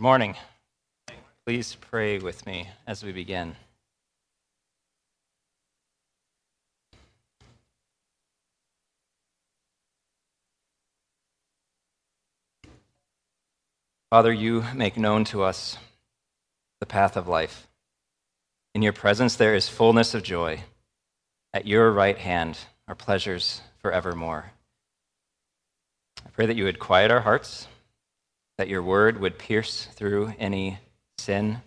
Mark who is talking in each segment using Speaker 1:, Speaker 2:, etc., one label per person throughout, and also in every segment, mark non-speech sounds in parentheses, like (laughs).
Speaker 1: Good morning. Please pray with me as we begin. Father, you make known to us the path of life. In your presence there is fullness of joy. At your right hand are pleasures forevermore. I pray that you would quiet our hearts, that your word would pierce through any sin,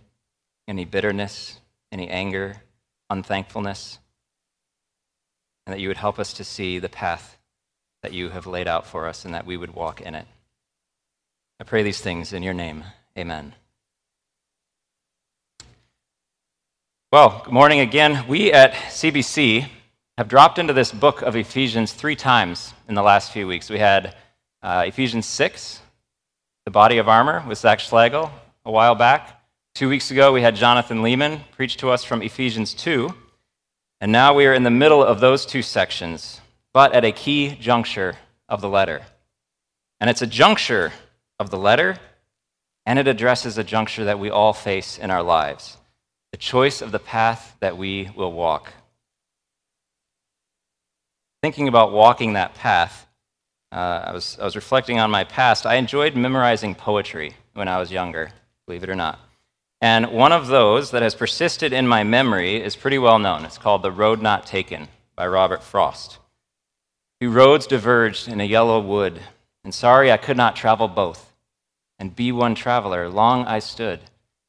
Speaker 1: any bitterness, any anger, unthankfulness, and that you would help us to see the path that you have laid out for us and that we would walk in it. I pray these things in your name. Amen. Well, good morning again. We at CBC have dropped into this book of Ephesians three times in the last few weeks. We had uh, Ephesians 6, the body of armor, with Zach Schlegel a while back. Two weeks ago, we had Jonathan Leeman preach to us from Ephesians 2. And now we are in the middle of those two sections, but at a key juncture of the letter. And it's a juncture of the letter, and it addresses a juncture that we all face in our lives the choice of the path that we will walk. Thinking about walking that path, uh, I, was, I was reflecting on my past. I enjoyed memorizing poetry when I was younger, believe it or not. And one of those that has persisted in my memory is pretty well known. It's called The Road Not Taken by Robert Frost. Two roads diverged in a yellow wood, and sorry I could not travel both. And be one traveler, long I stood,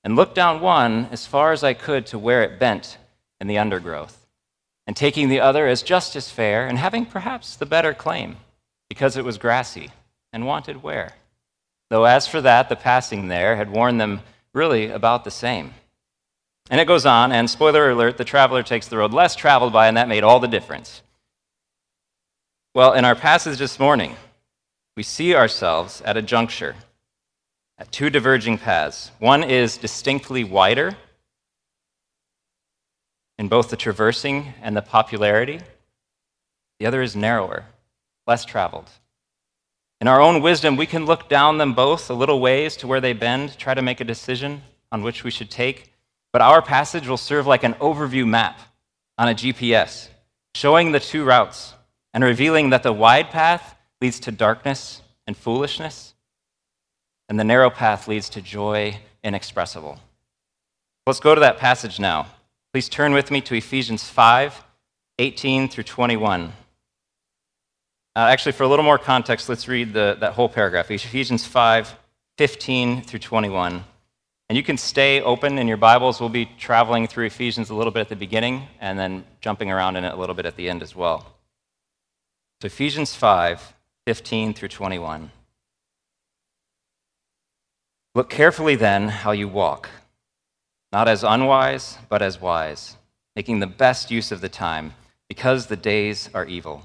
Speaker 1: and looked down one as far as I could to where it bent in the undergrowth, and taking the other as just as fair, and having perhaps the better claim, because it was grassy and wanted wear. Though as for that, the passing there had worn them really about the same. And it goes on, and spoiler alert, the traveler takes the road less traveled by, and that made all the difference. Well, in our passage this morning, we see ourselves at a juncture, at two diverging paths. One is distinctly wider in both the traversing and the popularity, the other is narrower, less traveled. In our own wisdom, we can look down them both a little ways to where they bend, try to make a decision on which we should take. But our passage will serve like an overview map on a GPS, showing the two routes and revealing that the wide path leads to darkness and foolishness, and the narrow path leads to joy inexpressible. Let's go to that passage now. Please turn with me to Ephesians 5 18 through 21. Uh, actually, for a little more context, let's read the, that whole paragraph Ephesians 5 15 through 21. And you can stay open in your Bibles. We'll be traveling through Ephesians a little bit at the beginning and then jumping around in it a little bit at the end as well. So, Ephesians 5 15 through 21. Look carefully then how you walk, not as unwise, but as wise, making the best use of the time, because the days are evil.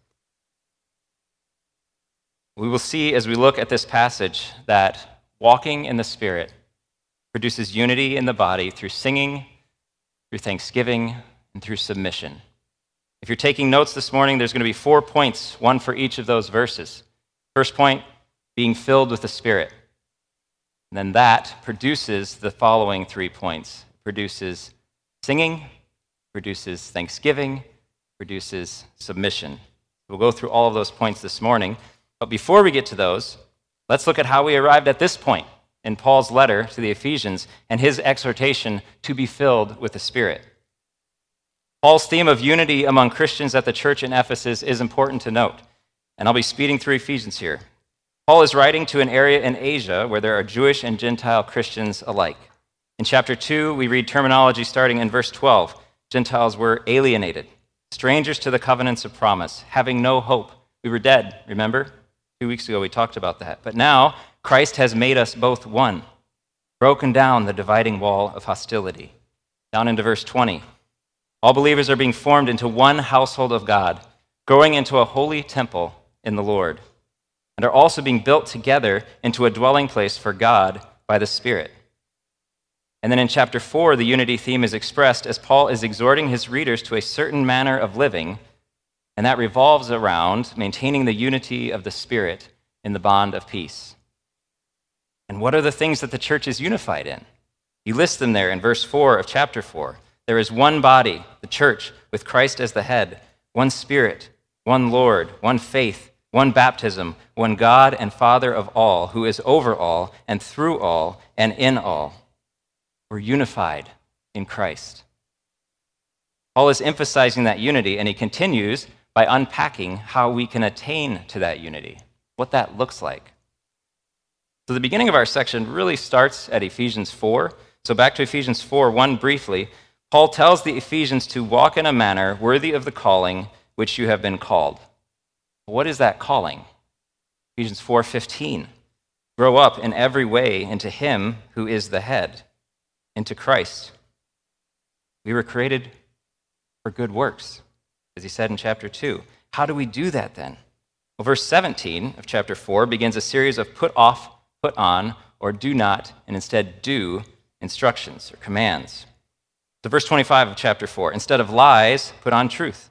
Speaker 1: We will see as we look at this passage that walking in the Spirit produces unity in the body through singing, through thanksgiving, and through submission. If you're taking notes this morning, there's going to be four points, one for each of those verses. First point, being filled with the Spirit. And then that produces the following three points it produces singing, produces thanksgiving, produces submission. We'll go through all of those points this morning. But before we get to those, let's look at how we arrived at this point in Paul's letter to the Ephesians and his exhortation to be filled with the Spirit. Paul's theme of unity among Christians at the church in Ephesus is important to note, and I'll be speeding through Ephesians here. Paul is writing to an area in Asia where there are Jewish and Gentile Christians alike. In chapter 2, we read terminology starting in verse 12. Gentiles were alienated, strangers to the covenants of promise, having no hope. We were dead, remember? Two weeks ago we talked about that. But now Christ has made us both one. broken down the dividing wall of hostility. Down into verse 20. All believers are being formed into one household of God, growing into a holy temple in the Lord, and are also being built together into a dwelling place for God by the Spirit. And then in chapter 4, the unity theme is expressed as Paul is exhorting his readers to a certain manner of living, and that revolves around maintaining the unity of the Spirit in the bond of peace. And what are the things that the church is unified in? He lists them there in verse 4 of chapter 4. There is one body, the church, with Christ as the head, one Spirit, one Lord, one faith, one baptism, one God and Father of all, who is over all and through all and in all. We're unified in Christ. Paul is emphasizing that unity, and he continues by unpacking how we can attain to that unity, what that looks like. So, the beginning of our section really starts at Ephesians 4. So, back to Ephesians 4, 1 briefly. Paul tells the Ephesians to walk in a manner worthy of the calling which you have been called. What is that calling? Ephesians 4:15. Grow up in every way into him who is the head into Christ. We were created for good works, as he said in chapter 2. How do we do that then? Well, verse 17 of chapter 4 begins a series of put off, put on, or do not, and instead do instructions or commands. So, verse 25 of chapter 4 instead of lies, put on truth.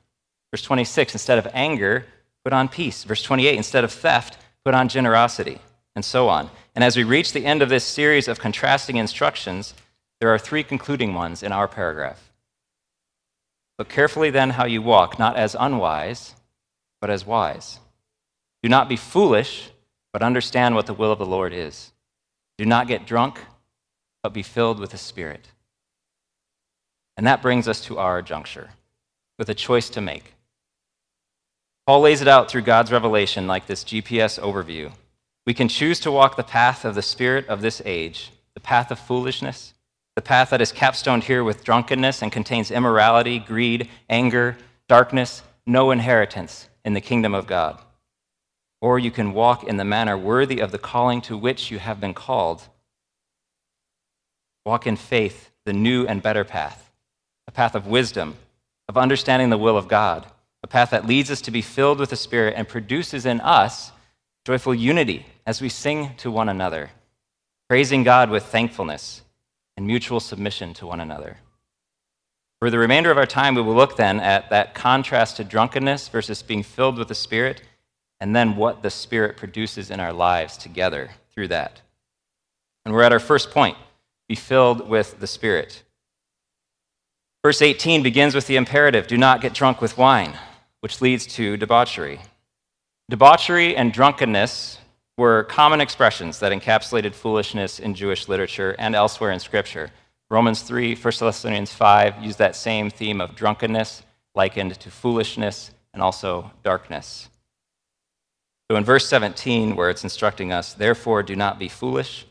Speaker 1: Verse 26 instead of anger, put on peace. Verse 28 instead of theft, put on generosity, and so on. And as we reach the end of this series of contrasting instructions, there are three concluding ones in our paragraph. Look carefully then how you walk, not as unwise, but as wise. Do not be foolish, but understand what the will of the Lord is. Do not get drunk, but be filled with the Spirit. And that brings us to our juncture, with a choice to make. Paul lays it out through God's revelation like this GPS overview. We can choose to walk the path of the spirit of this age, the path of foolishness, the path that is capstoned here with drunkenness and contains immorality, greed, anger, darkness, no inheritance in the kingdom of God. Or you can walk in the manner worthy of the calling to which you have been called. Walk in faith, the new and better path, a path of wisdom, of understanding the will of God, a path that leads us to be filled with the Spirit and produces in us joyful unity as we sing to one another, praising God with thankfulness and mutual submission to one another. For the remainder of our time, we will look then at that contrast to drunkenness versus being filled with the Spirit, and then what the Spirit produces in our lives together through that. And we're at our first point be filled with the Spirit. Verse 18 begins with the imperative do not get drunk with wine, which leads to debauchery. Debauchery and drunkenness were common expressions that encapsulated foolishness in Jewish literature and elsewhere in Scripture. Romans 3, 1 Thessalonians 5 use that same theme of drunkenness likened to foolishness and also darkness. So in verse 17, where it's instructing us, therefore do not be foolish,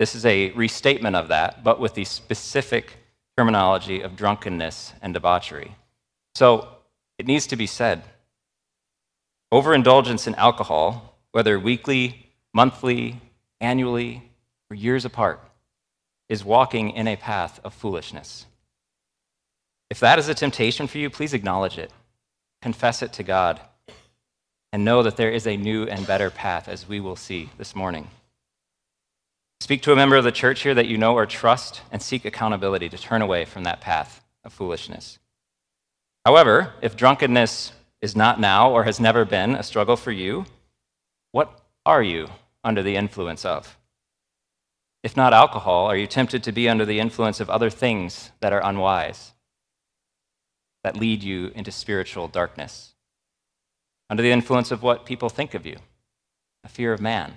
Speaker 1: this is a restatement of that, but with the specific terminology of drunkenness and debauchery. So it needs to be said overindulgence in alcohol, whether weekly, monthly, annually, or years apart, is walking in a path of foolishness. If that is a temptation for you, please acknowledge it, confess it to God, and know that there is a new and better path, as we will see this morning. Speak to a member of the church here that you know or trust and seek accountability to turn away from that path of foolishness. However, if drunkenness is not now or has never been a struggle for you, what are you under the influence of? If not alcohol, are you tempted to be under the influence of other things that are unwise, that lead you into spiritual darkness? Under the influence of what people think of you, a fear of man?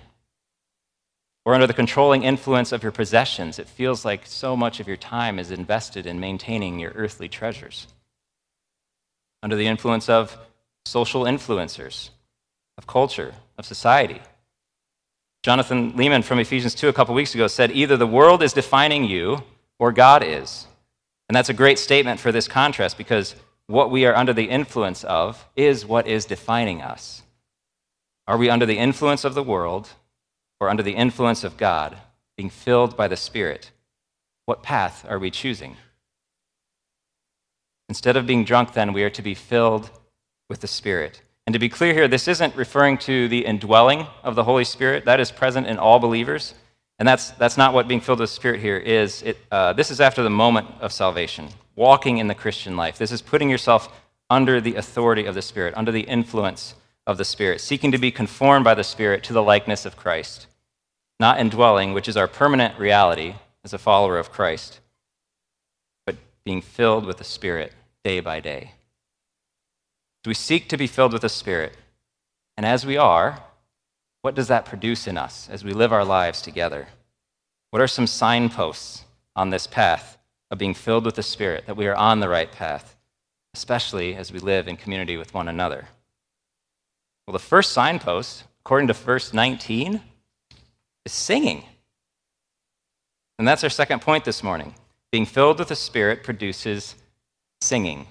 Speaker 1: Or under the controlling influence of your possessions, it feels like so much of your time is invested in maintaining your earthly treasures. Under the influence of social influencers, of culture, of society, Jonathan Leeman from Ephesians 2 a couple weeks ago said, Either the world is defining you or God is. And that's a great statement for this contrast because what we are under the influence of is what is defining us. Are we under the influence of the world or under the influence of God? being filled by the Spirit, what path are we choosing? Instead of being drunk, then, we are to be filled with the Spirit. And to be clear here, this isn't referring to the indwelling of the Holy Spirit. That is present in all believers. And that's, that's not what being filled with the Spirit here is. It, uh, this is after the moment of salvation, walking in the Christian life. This is putting yourself under the authority of the Spirit, under the influence of the Spirit, seeking to be conformed by the Spirit to the likeness of Christ, not indwelling, which is our permanent reality as a follower of Christ, but being filled with the Spirit day by day. We seek to be filled with the Spirit. And as we are, what does that produce in us as we live our lives together? What are some signposts on this path of being filled with the Spirit that we are on the right path, especially as we live in community with one another? Well, the first signpost, according to verse 19, is singing. And that's our second point this morning. Being filled with the Spirit produces singing.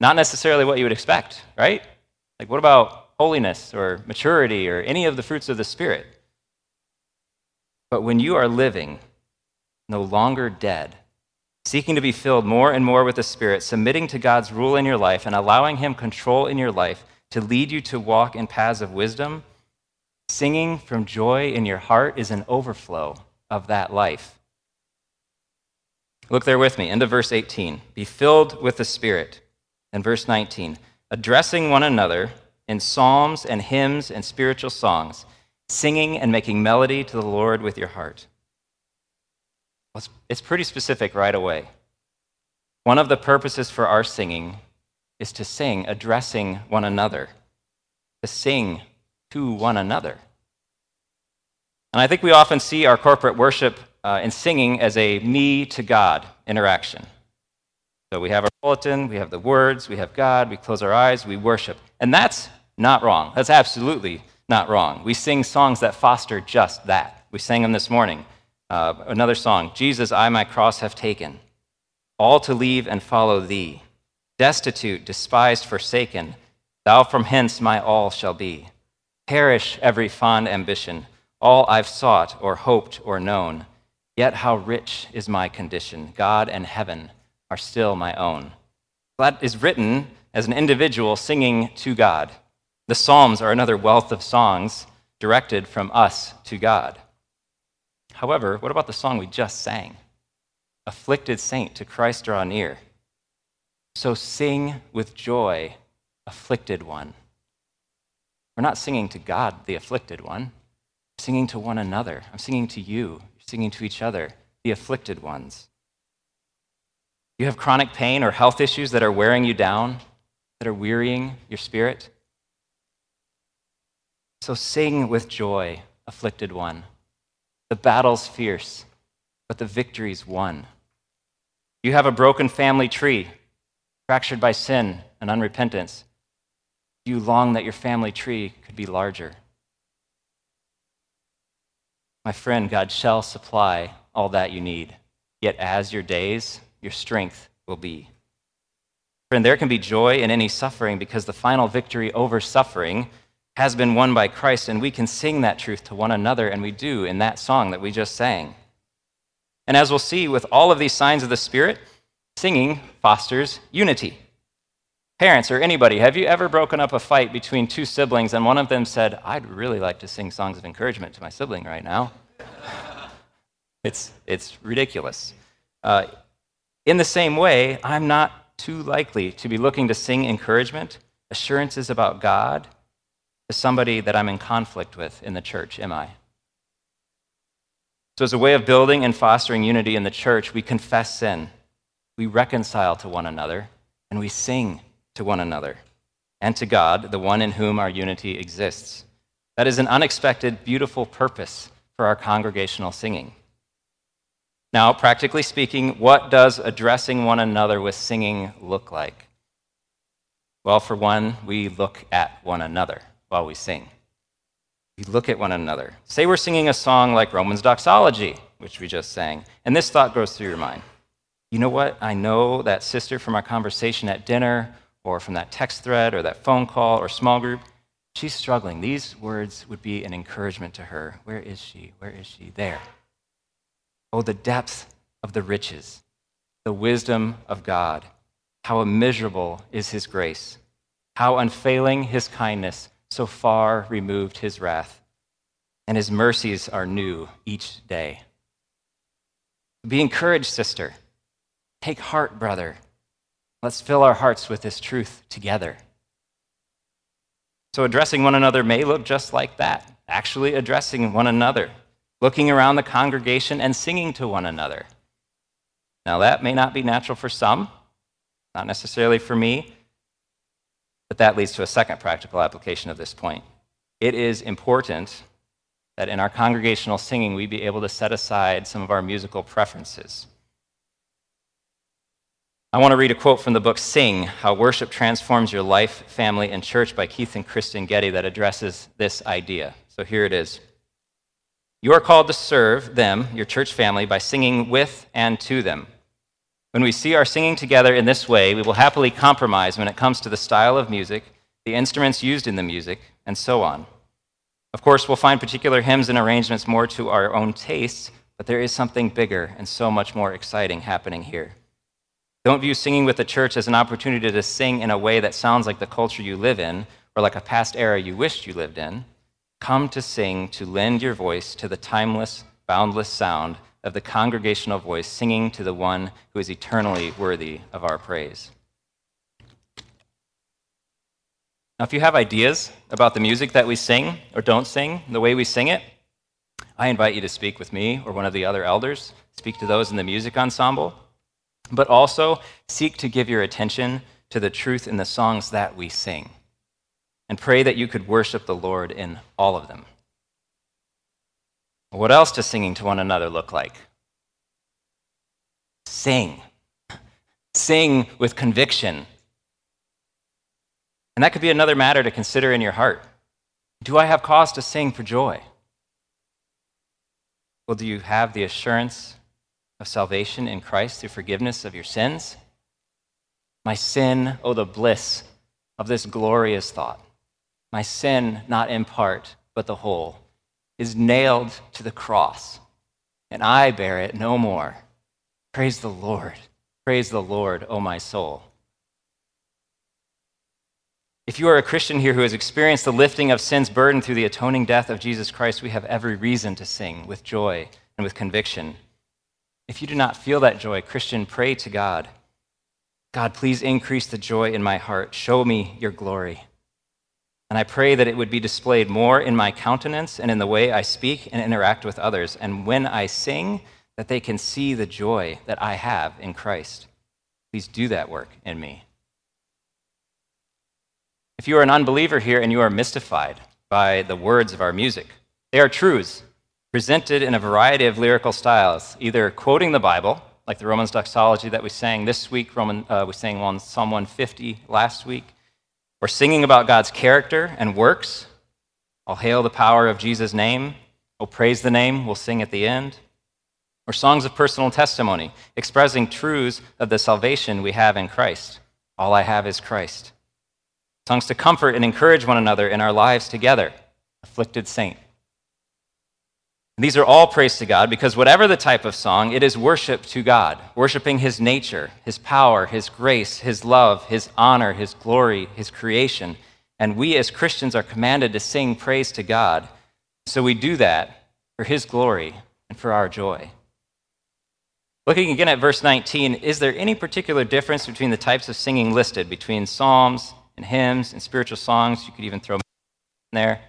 Speaker 1: Not necessarily what you would expect, right? Like, what about holiness or maturity or any of the fruits of the Spirit? But when you are living, no longer dead, seeking to be filled more and more with the Spirit, submitting to God's rule in your life, and allowing Him control in your life to lead you to walk in paths of wisdom, singing from joy in your heart is an overflow of that life. Look there with me, into verse 18. Be filled with the Spirit and verse 19, addressing one another in psalms and hymns and spiritual songs, singing and making melody to the Lord with your heart. Well, it's pretty specific right away. One of the purposes for our singing is to sing, addressing one another, to sing to one another. And I think we often see our corporate worship uh, and singing as a me to God interaction. So we have our bulletin, we have the words, we have God, we close our eyes, we worship. And that's not wrong. That's absolutely not wrong. We sing songs that foster just that. We sang them this morning. Uh, another song Jesus, I my cross have taken, all to leave and follow thee. Destitute, despised, forsaken, thou from hence my all shall be. Perish every fond ambition, all I've sought or hoped or known. Yet how rich is my condition, God and heaven are still my own. That is written as an individual singing to God. The Psalms are another wealth of songs directed from us to God. However, what about the song we just sang? Afflicted saint, to Christ draw near. So sing with joy, afflicted one. We're not singing to God, the afflicted one. We're singing to one another. I'm singing to you, You're singing to each other, the afflicted ones. You have chronic pain or health issues that are wearing you down, that are wearying your spirit. So sing with joy, afflicted one. The battle's fierce, but the victory's won. You have a broken family tree, fractured by sin and unrepentance. You long that your family tree could be larger. My friend, God shall supply all that you need. Yet as your days your strength will be. Friend, there can be joy in any suffering because the final victory over suffering has been won by Christ, and we can sing that truth to one another, and we do in that song that we just sang. And as we'll see with all of these signs of the Spirit, singing fosters unity. Parents or anybody, have you ever broken up a fight between two siblings and one of them said, I'd really like to sing songs of encouragement to my sibling right now? (laughs) it's, it's ridiculous. Uh, in the same way, I'm not too likely to be looking to sing encouragement, assurances about God to somebody that I'm in conflict with in the church, am I? So, as a way of building and fostering unity in the church, we confess sin, we reconcile to one another, and we sing to one another and to God, the one in whom our unity exists. That is an unexpected, beautiful purpose for our congregational singing. Now, practically speaking, what does addressing one another with singing look like? Well, for one, we look at one another while we sing. We look at one another. Say we're singing a song like Romans Doxology, which we just sang, and this thought goes through your mind. You know what? I know that sister from our conversation at dinner, or from that text thread, or that phone call, or small group. She's struggling. These words would be an encouragement to her. Where is she? Where is she? There. Oh, the depth of the riches, the wisdom of God. How immeasurable is his grace. How unfailing his kindness, so far removed his wrath. And his mercies are new each day. Be encouraged, sister. Take heart, brother. Let's fill our hearts with this truth together. So, addressing one another may look just like that actually addressing one another, looking around the congregation and singing to one another. Now, that may not be natural for some, not necessarily for me, but that leads to a second practical application of this point. It is important that in our congregational singing we be able to set aside some of our musical preferences. I want to read a quote from the book Sing How Worship Transforms Your Life, Family, and Church by Keith and Kristen Getty that addresses this idea. So here it is. You are called to serve them, your church family, by singing with and to them. When we see our singing together in this way, we will happily compromise when it comes to the style of music, the instruments used in the music, and so on. Of course, we'll find particular hymns and arrangements more to our own tastes, but there is something bigger and so much more exciting happening here. Don't view singing with the church as an opportunity to sing in a way that sounds like the culture you live in or like a past era you wished you lived in. Come to sing, to lend your voice to the timeless, boundless sound of the congregational voice singing to the one who is eternally worthy of our praise. Now, if you have ideas about the music that we sing or don't sing, the way we sing it, I invite you to speak with me or one of the other elders. Speak to those in the music ensemble but also seek to give your attention to the truth in the songs that we sing. And pray that you could worship the Lord in all of them. What else does singing to one another look like? Sing. Sing with conviction. And that could be another matter to consider in your heart. Do I have cause to sing for joy? Well, do you have the assurance of salvation in Christ through forgiveness of your sins. My sin, oh, the bliss of this glorious thought. My sin, not in part, but the whole, is nailed to the cross, and I bear it no more. Praise the Lord. Praise the Lord, O oh my soul. If you are a Christian here who has experienced the lifting of sin's burden through the atoning death of Jesus Christ, we have every reason to sing with joy and with conviction. If you do not feel that joy, Christian, pray to God. God, please increase the joy in my heart. Show me your glory. And I pray that it would be displayed more in my countenance and in the way I speak and interact with others. And when I sing, that they can see the joy that I have in Christ. Please do that work in me. If you are an unbeliever here and you are mystified by the words of our music, they are truths presented in a variety of lyrical styles, either quoting the Bible, like the Romans doxology that we sang this week, Roman, uh, we sang on Psalm 150 last week, or singing about God's character and works. I'll hail the power of Jesus' name. Oh, praise the name, we'll sing at the end. Or songs of personal testimony, expressing truths of the salvation we have in Christ. All I have is Christ. Songs to comfort and encourage one another in our lives together. Afflicted saint. These are all praise to God because whatever the type of song, it is worship to God, worshiping His nature, His power, His grace, His love, His honor, His glory, His creation. And we as Christians are commanded to sing praise to God. So we do that for His glory and for our joy. Looking again at verse 19, is there any particular difference between the types of singing listed between psalms and hymns and spiritual songs? You could even throw in there.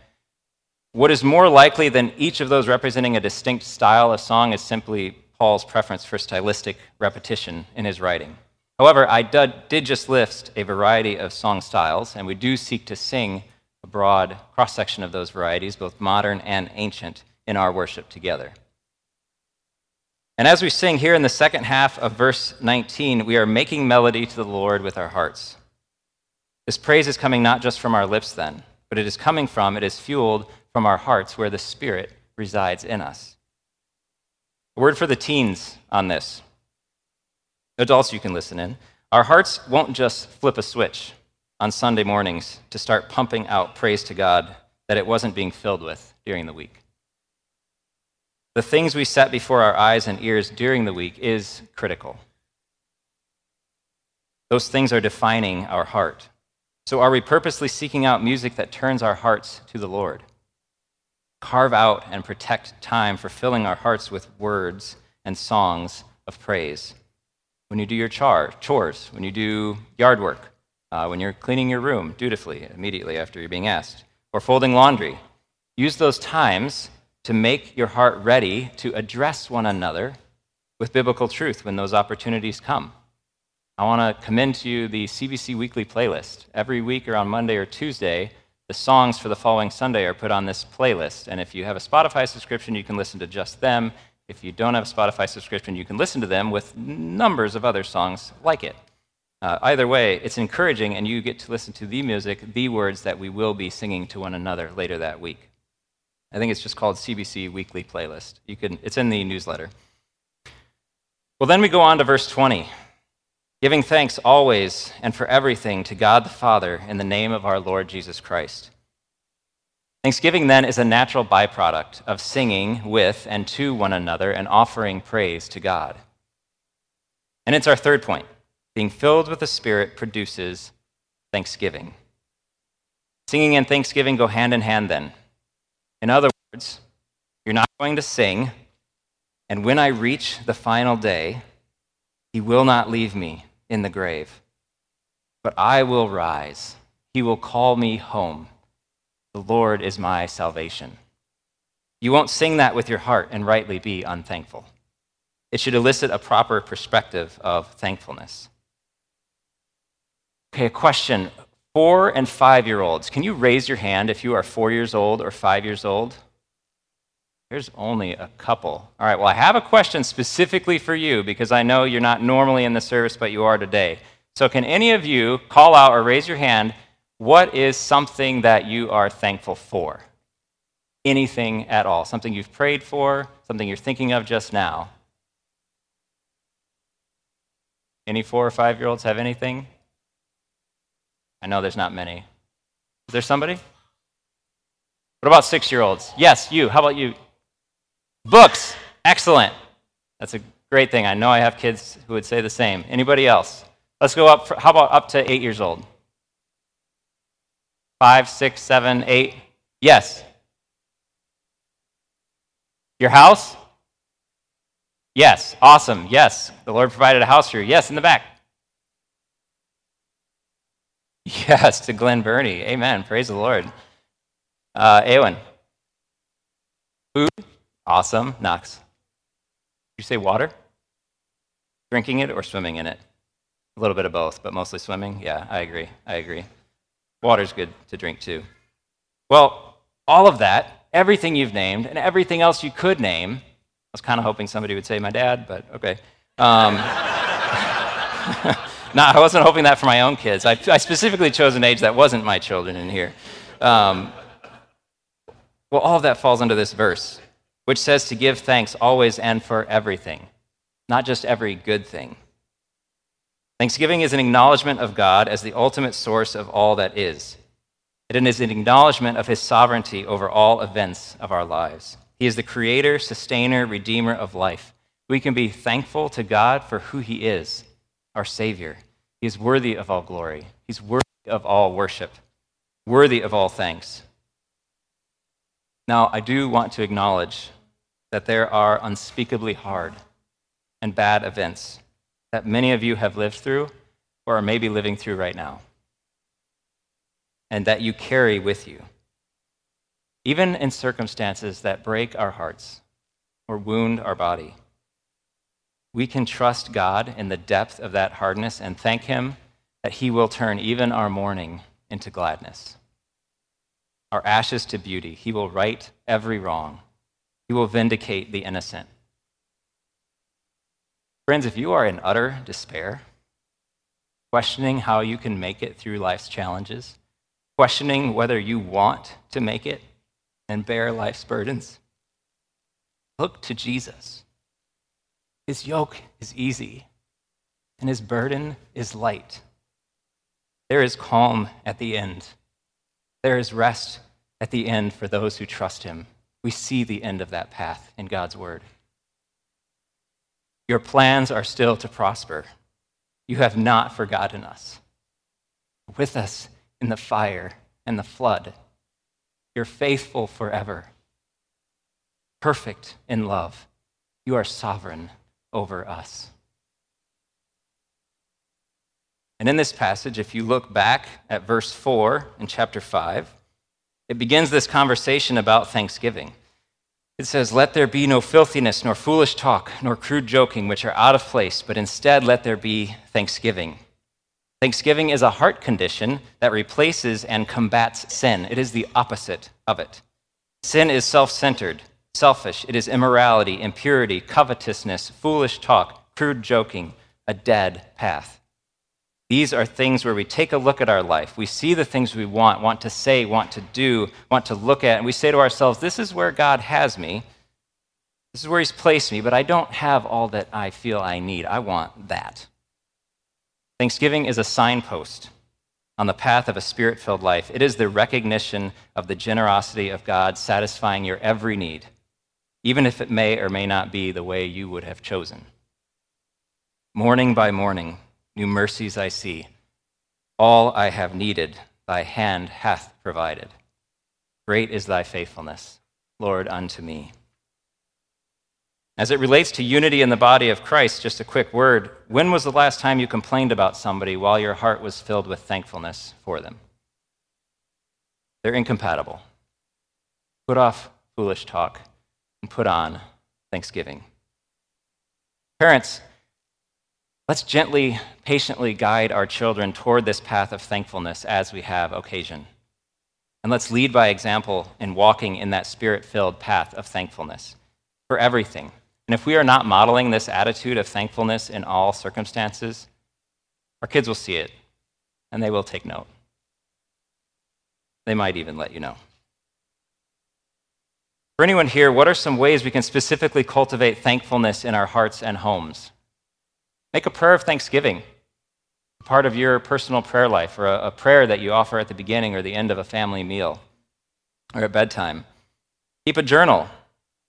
Speaker 1: What is more likely than each of those representing a distinct style of song is simply Paul's preference for stylistic repetition in his writing. However, I did just list a variety of song styles, and we do seek to sing a broad cross section of those varieties, both modern and ancient, in our worship together. And as we sing here in the second half of verse 19, we are making melody to the Lord with our hearts. This praise is coming not just from our lips, then, but it is coming from, it is fueled from our hearts where the Spirit resides in us. A word for the teens on this. Adults, you can listen in. Our hearts won't just flip a switch on Sunday mornings to start pumping out praise to God that it wasn't being filled with during the week. The things we set before our eyes and ears during the week is critical. Those things are defining our heart. So, are we purposely seeking out music that turns our hearts to the Lord? Carve out and protect time for filling our hearts with words and songs of praise. When you do your char, chores, when you do yard work, uh, when you're cleaning your room dutifully immediately after you're being asked, or folding laundry, use those times to make your heart ready to address one another with biblical truth when those opportunities come. I want to commend to you the CBC Weekly playlist. Every week or on Monday or Tuesday, the songs for the following Sunday are put on this playlist. And if you have a Spotify subscription, you can listen to just them. If you don't have a Spotify subscription, you can listen to them with numbers of other songs like it. Uh, either way, it's encouraging, and you get to listen to the music, the words that we will be singing to one another later that week. I think it's just called CBC Weekly Playlist. You can, it's in the newsletter. Well, then we go on to verse 20 giving thanks always and for everything to God the Father in the name of our Lord Jesus Christ. Thanksgiving, then, is a natural byproduct of singing with and to one another and offering praise to God. And it's our third point being filled with the Spirit produces thanksgiving. Singing and thanksgiving go hand in hand, then. In other words, you're not going to sing, and when I reach the final day, He will not leave me in the grave. But I will rise. He will call me home. The Lord is my salvation. You won't sing that with your heart and rightly be unthankful. It should elicit a proper perspective of thankfulness. Okay, a question. Four and five year olds, can you raise your hand if you are four years old or five years old? There's only a couple. All right, well, I have a question specifically for you because I know you're not normally in the service, but you are today. So, can any of you call out or raise your hand? What is something that you are thankful for? Anything at all? Something you've prayed for? Something you're thinking of just now? Any four or five year olds have anything? I know there's not many. Is there somebody? What about six year olds? Yes, you. How about you? Books, excellent. That's a great thing. I know I have kids who would say the same. Anybody else? Let's go up. For, how about up to eight years old? Five, six, seven, eight. Yes. Your house? Yes. Awesome. Yes. The Lord provided a house for you. Yes, in the back. (laughs) Yes, to Glen Burnie. Amen. Praise the Lord. Uh, Awen. Food? Awesome. Knox. You say water? Drinking it or swimming in it? A little bit of both, but mostly swimming? Yeah, I agree. I agree. Water's good to drink too. Well, all of that, everything you've named, and everything else you could name, I was kind of hoping somebody would say my dad, but okay. Um, (laughs) no, I wasn't hoping that for my own kids. I, I, specifically chose an age that wasn't my children in here. Um, well, all of that falls under this verse which says to give thanks always and for everything, not just every good thing. Thanksgiving is an acknowledgement of God as the ultimate source of all that is. It is an acknowledgement of his sovereignty over all events of our lives. He is the creator, sustainer, redeemer of life. We can be thankful to God for who he is, our Savior. He is worthy of all glory, he's worthy of all worship, worthy of all thanks. Now, I do want to acknowledge that there are unspeakably hard and bad events that many of you have lived through or are maybe living through right now, and that you carry with you. Even in circumstances that break our hearts or wound our body, we can trust God in the depth of that hardness and thank Him that He will turn even our mourning into gladness our ashes to beauty. He will right every wrong. He will vindicate the innocent. Friends, if you are in utter despair, questioning how you can make it through life's challenges, questioning whether you want to make it and bear life's burdens, look to Jesus. His yoke is easy, and his burden is light. there is calm at the end. There is rest at the end for those who trust him. We see the end of that path in God's word. Your plans are still to prosper. You have not forgotten us. With us in the fire and the flood. You're faithful forever, perfect in love. You are sovereign over us. And in this passage, if you look back at verse 4 in chapter 5, it begins this conversation about thanksgiving. It says, Let there be no filthiness, nor foolish talk, nor crude joking, which are out of place, but instead let there be thanksgiving. Thanksgiving is a heart condition that replaces and combats sin. It is the opposite of it. Sin is self centered, selfish. It is immorality, impurity, covetousness, foolish talk, crude joking, a dead path. These are things where we take a look at our life. We see the things we want, want to say, want to do, want to look at, and we say to ourselves, This is where God has me. This is where He's placed me, but I don't have all that I feel I need. I want that. Thanksgiving is a signpost on the path of a spirit filled life. It is the recognition of the generosity of God satisfying your every need, even if it may or may not be the way you would have chosen. Morning by morning, new mercies I see. All I have needed, thy hand hath provided. Great is thy faithfulness, Lord, unto me. As it relates to unity in the body of Christ, just a quick word. When was the last time you complained about somebody while your heart was filled with thankfulness for them? They're incompatible. Put off foolish talk and put on thanksgiving. Parents, let's gently, patiently guide our children toward this path of thankfulness as we have occasion. And let's lead by example in walking in that spirit filled path of thankfulness for everything and if we are not modeling this attitude of thankfulness in all circumstances, our kids will see it and they will take note. They might even let you know. For anyone here, what are some ways we can specifically cultivate thankfulness in our hearts and homes? Make a prayer of thanksgiving, part of your personal prayer life, or a, a prayer that you offer at the beginning or the end of a family meal, or at bedtime. Keep a journal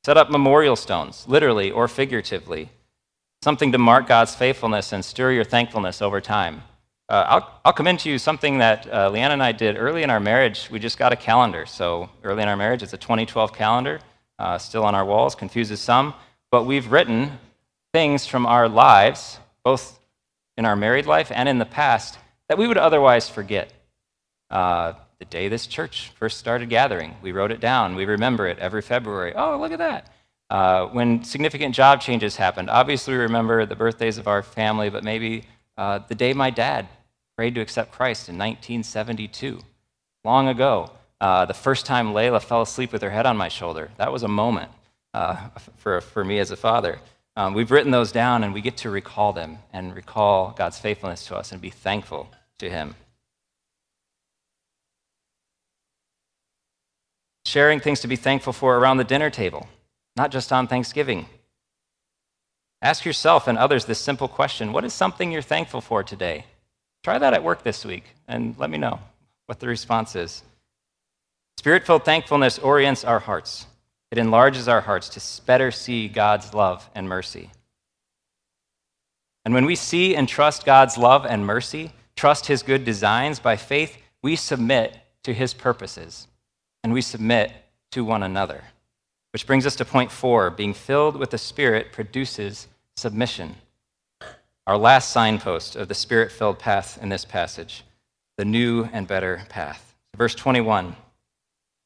Speaker 1: Set up memorial stones, literally or figuratively, something to mark God's faithfulness and stir your thankfulness over time. Uh, I'll, I'll commend to you something that uh, Leanna and I did early in our marriage. We just got a calendar. So, early in our marriage, it's a 2012 calendar, uh, still on our walls, confuses some. But we've written things from our lives, both in our married life and in the past, that we would otherwise forget. Uh, the day this church first started gathering. We wrote it down. We remember it every February. Oh, look at that. Uh, when significant job changes happened, obviously we remember the birthdays of our family, but maybe uh, the day my dad prayed to accept Christ in 1972, long ago. Uh, the first time Layla fell asleep with her head on my shoulder. That was a moment uh, (laughs) for, for me as a father. Um, we've written those down and we get to recall them and recall God's faithfulness to us and be thankful to Him. sharing things to be thankful for around the dinner table, not just on Thanksgiving. Ask yourself and others this simple question What is something you're thankful for today? Try that at work this week and let me know what the response is. Spirit filled thankfulness orients our hearts, it enlarges our hearts to better see God's love and mercy. And when we see and trust God's love and mercy, trust His good designs by faith, we submit to His purposes and we submit to one another. Which brings us to point four being filled with the Spirit produces submission. Our last signpost of the Spirit filled path in this passage, the new and better path. Verse 21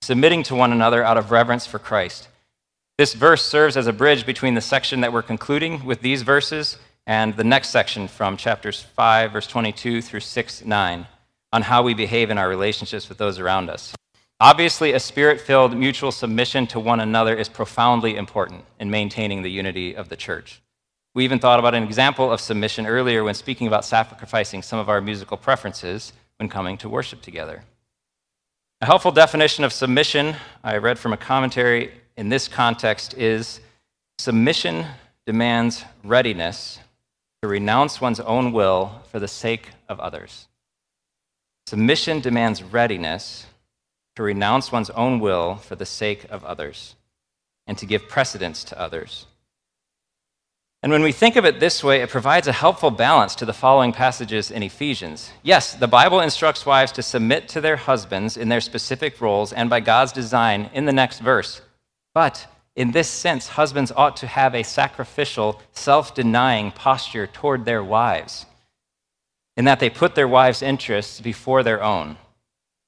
Speaker 1: submitting to one another out of reverence for Christ. This verse serves as a bridge between the section that we're concluding with these verses and the next section from chapters 5, verse 22 through 6, 9, on how we behave in our relationships with those around us. Obviously, a spirit filled mutual submission to one another is profoundly important in maintaining the unity of the church. We even thought about an example of submission earlier when speaking about sacrificing some of our musical preferences when coming to worship together. A helpful definition of submission I read from a commentary in this context is submission demands readiness to renounce one's own will for the sake of others. Submission demands readiness to renounce one's own will for the sake of others and to give precedence to others. And when we think of it this way, it provides a helpful balance to the following passages in Ephesians. Yes, the Bible instructs wives to submit to their husbands in their specific roles and by God's design in the next verse. But in this sense, husbands ought to have a sacrificial, self denying posture toward their wives, in that they put their wives' interests before their own.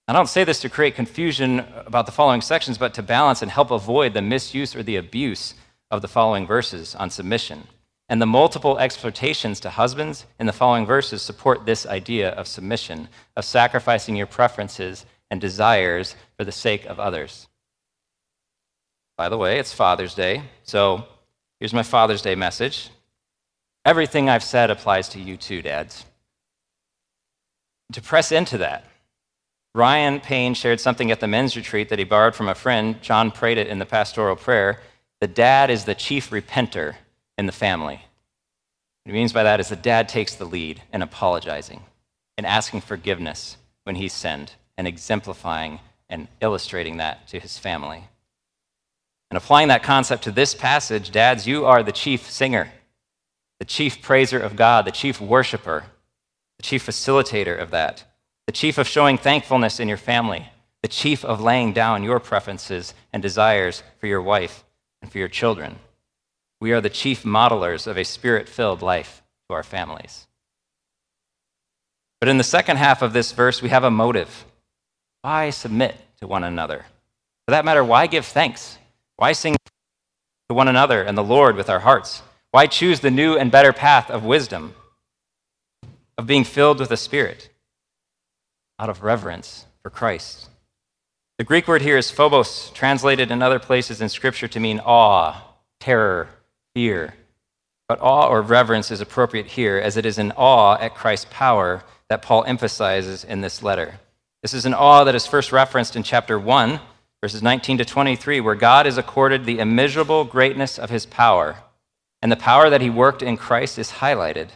Speaker 1: I don't say this to create confusion about the following sections, but to balance and help avoid the misuse or the abuse of the following verses on submission. And the multiple exhortations to husbands in the following verses support this idea of submission, of sacrificing your preferences and desires for the sake of others. By the way, it's Father's Day, so here's my Father's Day message. Everything I've said applies to you too, dads. To press into that, Ryan Payne shared something at the men's retreat that he borrowed from a friend. John prayed it in the pastoral prayer. The dad is the chief repenter in the family. What he means by that is the dad takes the lead in apologizing and asking forgiveness when he's sinned and exemplifying and illustrating that to his family. And applying that concept to this passage, dads, you are the chief singer, the chief praiser of God, the chief worshiper, the chief facilitator of that, the chief of showing thankfulness in your family, the chief of laying down your preferences and desires for your wife and for your children. We are the chief modelers of a spirit filled life to our families. But in the second half of this verse, we have a motive. Why submit to one another? For that matter, why give thanks? Why sing to one another and the Lord with our hearts? Why choose the new and better path of wisdom, of being filled with the Spirit, out of reverence for Christ? The Greek word here is phobos, translated in other places in Scripture to mean awe, terror, fear. But awe or reverence is appropriate here, as it is an awe at Christ's power that Paul emphasizes in this letter. This is an awe that is first referenced in chapter 1, verses 19 to 23, where God is accorded the immeasurable greatness of his power, and the power that he worked in Christ is highlighted,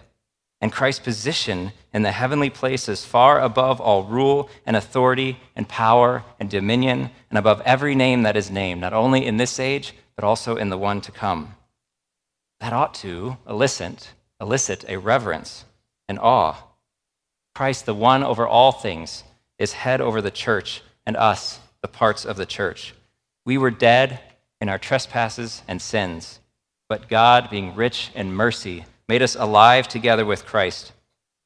Speaker 1: and Christ's position in the heavenly places far above all rule and authority and power and dominion, and above every name that is named, not only in this age, but also in the one to come that ought to elicit, elicit a reverence and awe. Christ, the one over all things, is head over the church, and us, the parts of the church. We were dead in our trespasses and sins, but God, being rich in mercy, made us alive together with Christ.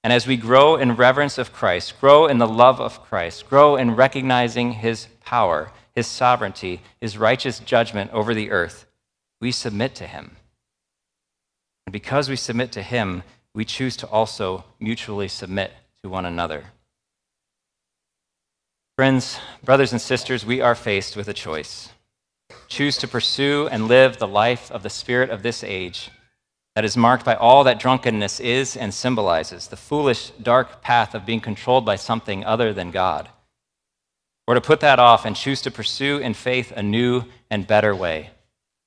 Speaker 1: And as we grow in reverence of Christ, grow in the love of Christ, grow in recognizing his power, his sovereignty, his righteous judgment over the earth, we submit to him. And because we submit to Him, we choose to also mutually submit to one another. Friends, brothers, and sisters, we are faced with a choice. Choose to pursue and live the life of the spirit of this age that is marked by all that drunkenness is and symbolizes the foolish, dark path of being controlled by something other than God. Or to put that off and choose to pursue in faith a new and better way,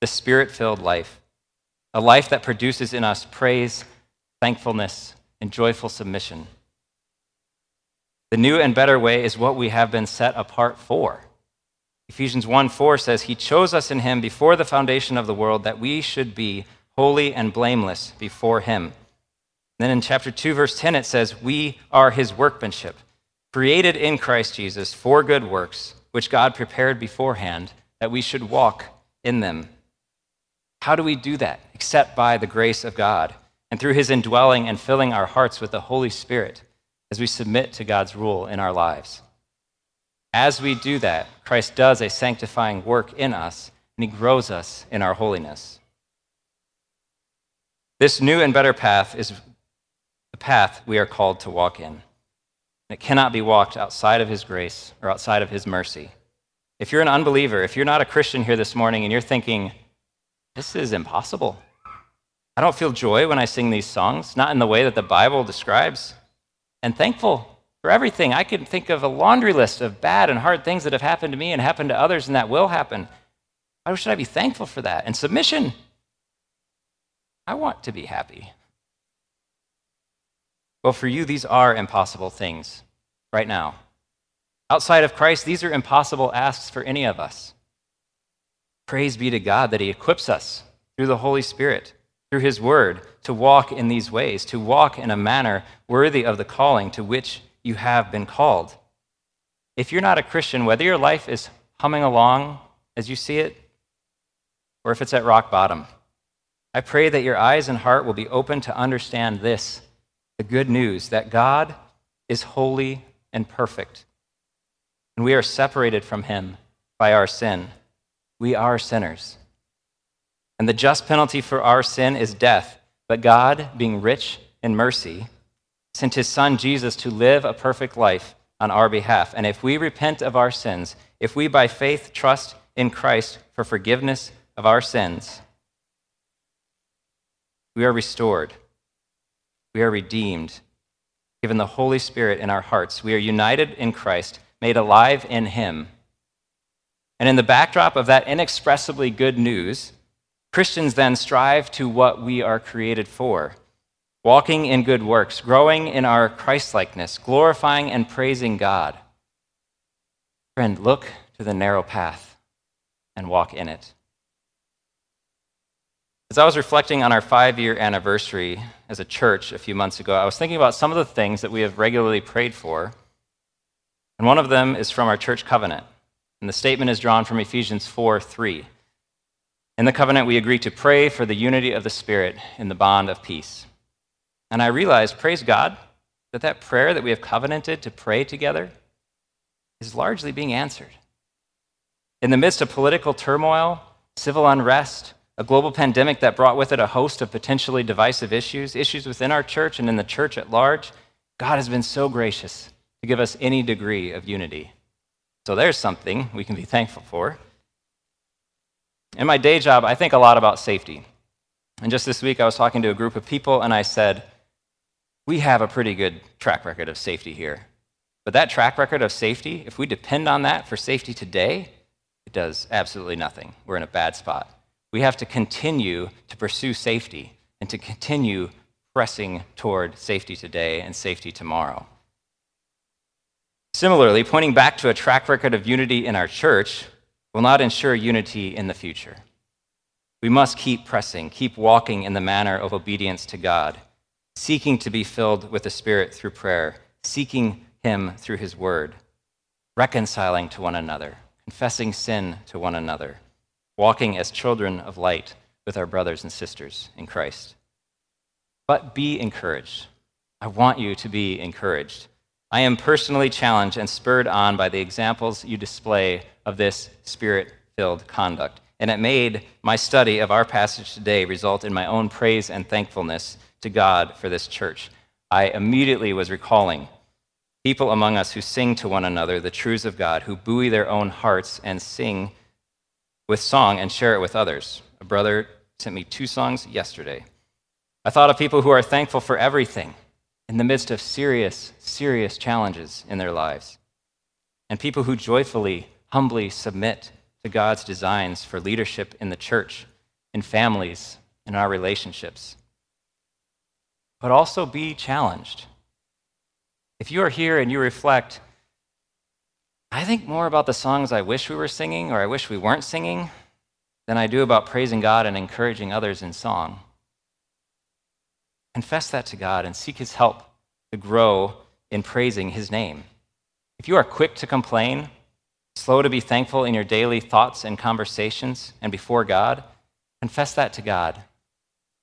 Speaker 1: the spirit filled life a life that produces in us praise, thankfulness, and joyful submission. The new and better way is what we have been set apart for. Ephesians 1 4 says, He chose us in Him before the foundation of the world that we should be holy and blameless before Him. Then in chapter 2, verse 10, it says, We are His workmanship, created in Christ Jesus for good works, which God prepared beforehand that we should walk in them. How do we do that? Except by the grace of God and through his indwelling and filling our hearts with the Holy Spirit as we submit to God's rule in our lives. As we do that, Christ does a sanctifying work in us and he grows us in our holiness. This new and better path is the path we are called to walk in. It cannot be walked outside of his grace or outside of his mercy. If you're an unbeliever, if you're not a Christian here this morning and you're thinking, this is impossible. I don't feel joy when I sing these songs, not in the way that the Bible describes. And thankful for everything. I can think of a laundry list of bad and hard things that have happened to me and happened to others, and that will happen. Why should I be thankful for that? And submission. I want to be happy. Well, for you, these are impossible things. right now. Outside of Christ, these are impossible asks for any of us. Praise be to God that He equips us through the Holy Spirit, through His Word, to walk in these ways, to walk in a manner worthy of the calling to which you have been called. If you're not a Christian, whether your life is humming along as you see it, or if it's at rock bottom, I pray that your eyes and heart will be open to understand this the good news that God is holy and perfect, and we are separated from Him by our sin. We are sinners. And the just penalty for our sin is death, but God, being rich in mercy, sent His Son Jesus to live a perfect life on our behalf. And if we repent of our sins, if we by faith trust in Christ for forgiveness of our sins, we are restored. We are redeemed, given the Holy Spirit in our hearts. We are united in Christ, made alive in Him. And in the backdrop of that inexpressibly good news, Christians then strive to what we are created for walking in good works, growing in our Christlikeness, glorifying and praising God. Friend, look to the narrow path and walk in it. As I was reflecting on our five year anniversary as a church a few months ago, I was thinking about some of the things that we have regularly prayed for. And one of them is from our church covenant. And the statement is drawn from Ephesians 4 3. In the covenant, we agree to pray for the unity of the Spirit in the bond of peace. And I realized, praise God, that that prayer that we have covenanted to pray together is largely being answered. In the midst of political turmoil, civil unrest, a global pandemic that brought with it a host of potentially divisive issues, issues within our church and in the church at large, God has been so gracious to give us any degree of unity. So there's something we can be thankful for. In my day job, I think a lot about safety. And just this week, I was talking to a group of people, and I said, We have a pretty good track record of safety here. But that track record of safety, if we depend on that for safety today, it does absolutely nothing. We're in a bad spot. We have to continue to pursue safety and to continue pressing toward safety today and safety tomorrow. Similarly, pointing back to a track record of unity in our church will not ensure unity in the future. We must keep pressing, keep walking in the manner of obedience to God, seeking to be filled with the Spirit through prayer, seeking Him through His Word, reconciling to one another, confessing sin to one another walking as children of light with our brothers and sisters in Christ. But be encouraged. I want you to be encouraged. I am personally challenged and spurred on by the examples you display of this spirit filled conduct. And it made my study of our passage today result in my own praise and thankfulness to God for this church. I immediately was recalling people among us who sing to one another the truths of God, who buoy their own hearts and sing with song and share it with others. A brother sent me two songs yesterday. I thought of people who are thankful for everything in the midst of serious, serious challenges in their lives, and people who joyfully, humbly submit to God's designs for leadership in the church, in families, in our relationships. But also be challenged. If you are here and you reflect, I think more about the songs I wish we were singing or I wish we weren't singing than I do about praising God and encouraging others in song. Confess that to God and seek His help to grow in praising His name. If you are quick to complain, slow to be thankful in your daily thoughts and conversations and before God, confess that to God.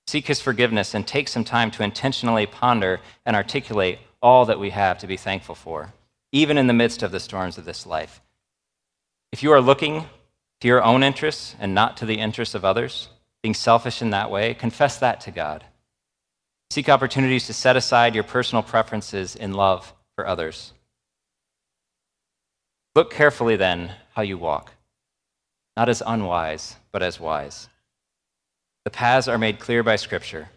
Speaker 1: Seek His forgiveness and take some time to intentionally ponder and articulate all that we have to be thankful for even in the midst of the storms of this life. If you are looking to your own interests and not to the interests of others, being selfish in that way, confess that to God. Seek opportunities to set aside your personal preferences in love for others. Look carefully then how you walk, not as unwise, but as wise. The paths are made clear by Scripture.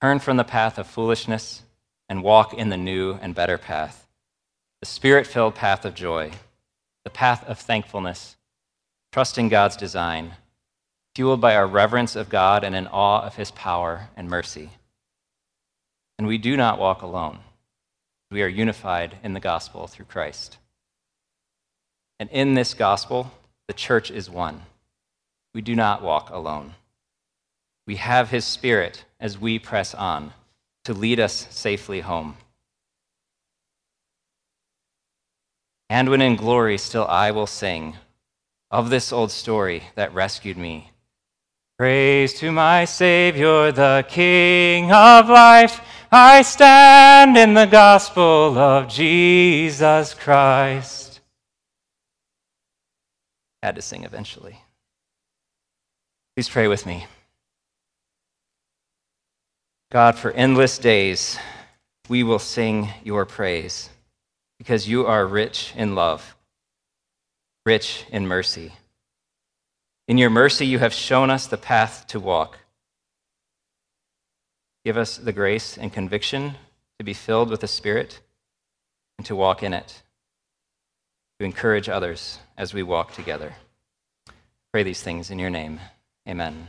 Speaker 1: Turn from the path of foolishness and walk in the new and better path the spirit filled path of joy, the path of thankfulness, trusting God's design, fueled by our reverence of God and in awe of his power and mercy. And we do not walk alone. We are unified in the gospel through Christ. And in this gospel, the church is one. We do not walk alone. We have his spirit as we press on to lead us safely home. And when in glory still I will sing of this old story that rescued me. Praise to my Savior, the King of life. I stand in the gospel of Jesus Christ. Had to sing eventually. Please pray with me. God, for endless days, we will sing your praise because you are rich in love, rich in mercy. In your mercy, you have shown us the path to walk. Give us the grace and conviction to be filled with the Spirit and to walk in it, to encourage others as we walk together. Pray these things in your name. Amen.